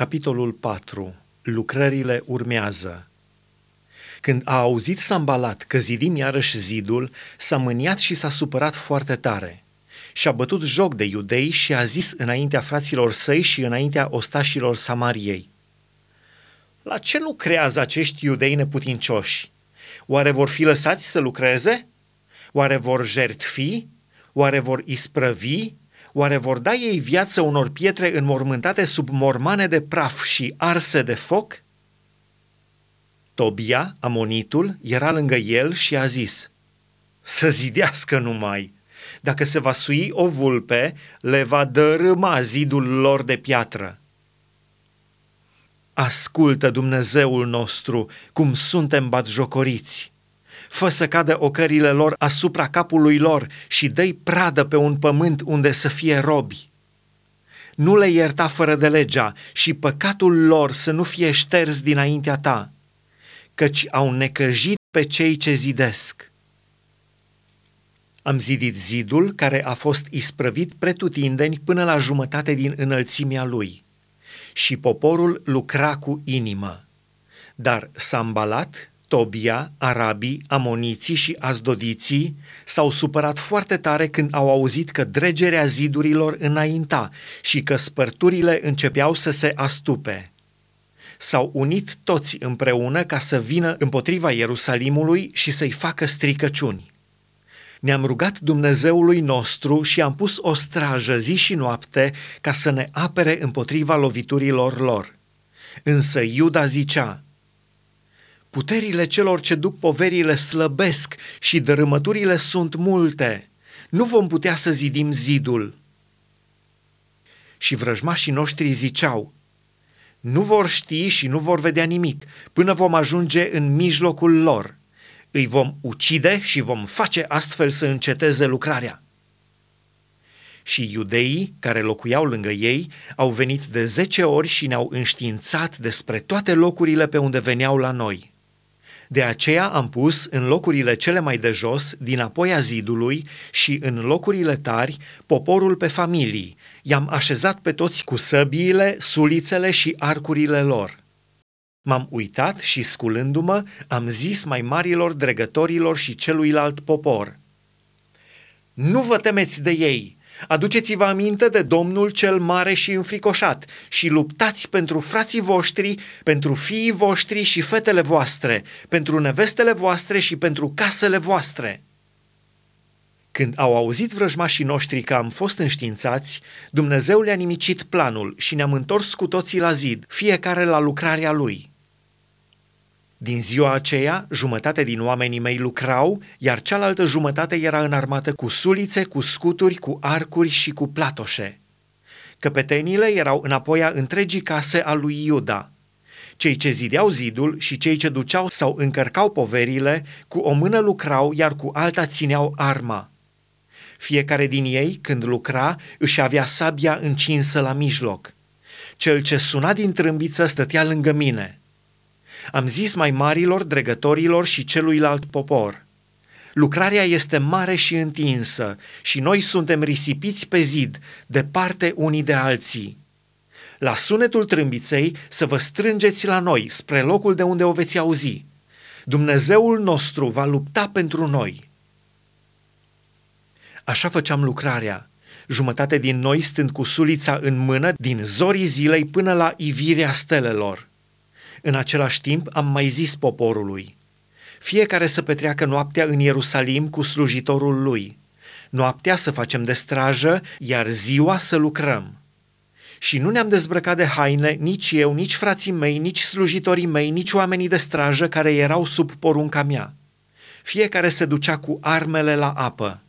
Capitolul 4. Lucrările urmează. Când a auzit Sambalat că zidim iarăși zidul, s-a mâniat și s-a supărat foarte tare. Și-a bătut joc de iudei și a zis înaintea fraților săi și înaintea ostașilor Samariei. La ce nu creează acești iudei neputincioși? Oare vor fi lăsați să lucreze? Oare vor jertfi? Oare vor isprăvi? Oare vor da ei viață unor pietre înmormântate sub mormane de praf și arse de foc? Tobia, amonitul, era lângă el și a zis, Să zidească numai! Dacă se va sui o vulpe, le va dărâma zidul lor de piatră. Ascultă, Dumnezeul nostru, cum suntem batjocoriți! Fă să cadă ocările lor asupra capului lor și dă pradă pe un pământ unde să fie robi. Nu le ierta fără de legea și păcatul lor să nu fie șters dinaintea ta, căci au necăjit pe cei ce zidesc. Am zidit zidul care a fost isprăvit pretutindeni până la jumătate din înălțimea lui. Și poporul lucra cu inimă. Dar Sambalat, Tobia, arabii, amoniții și azdodiții s-au supărat foarte tare când au auzit că dregerea zidurilor înainta și că spărturile începeau să se astupe. S-au unit toți împreună ca să vină împotriva Ierusalimului și să-i facă stricăciuni. Ne-am rugat Dumnezeului nostru și am pus o strajă zi și noapte ca să ne apere împotriva loviturilor lor. Însă Iuda zicea, Puterile celor ce duc poverile slăbesc și dărâmăturile sunt multe. Nu vom putea să zidim zidul. Și vrăjmașii noștri ziceau, nu vor ști și nu vor vedea nimic până vom ajunge în mijlocul lor. Îi vom ucide și vom face astfel să înceteze lucrarea. Și iudeii care locuiau lângă ei au venit de zece ori și ne-au înștiințat despre toate locurile pe unde veneau la noi. De aceea am pus în locurile cele mai de jos, din apoi a zidului și în locurile tari, poporul pe familii. I-am așezat pe toți cu săbiile, sulițele și arcurile lor. M-am uitat și, sculându-mă, am zis mai marilor dregătorilor și celuilalt popor. Nu vă temeți de ei, Aduceți-vă aminte de Domnul cel mare și înfricoșat și luptați pentru frații voștri, pentru fiii voștri și fetele voastre, pentru nevestele voastre și pentru casele voastre. Când au auzit vrăjmașii noștri că am fost înștiințați, Dumnezeu le-a nimicit planul și ne-am întors cu toții la zid, fiecare la lucrarea lui. Din ziua aceea, jumătate din oamenii mei lucrau, iar cealaltă jumătate era înarmată cu sulițe, cu scuturi, cu arcuri și cu platoșe. Căpetenile erau înapoi a întregii case a lui Iuda. Cei ce zideau zidul și cei ce duceau sau încărcau poverile, cu o mână lucrau, iar cu alta țineau arma. Fiecare din ei, când lucra, își avea sabia încinsă la mijloc. Cel ce suna din trâmbiță stătea lângă mine – am zis mai marilor, dregătorilor și celuilalt popor. Lucrarea este mare și întinsă și noi suntem risipiți pe zid, departe unii de alții. La sunetul trâmbiței să vă strângeți la noi, spre locul de unde o veți auzi. Dumnezeul nostru va lupta pentru noi. Așa făceam lucrarea, jumătate din noi stând cu sulița în mână din zorii zilei până la ivirea stelelor. În același timp am mai zis poporului, fiecare să petreacă noaptea în Ierusalim cu slujitorul lui, noaptea să facem de strajă, iar ziua să lucrăm. Și nu ne-am dezbrăcat de haine, nici eu, nici frații mei, nici slujitorii mei, nici oamenii de strajă care erau sub porunca mea. Fiecare se ducea cu armele la apă.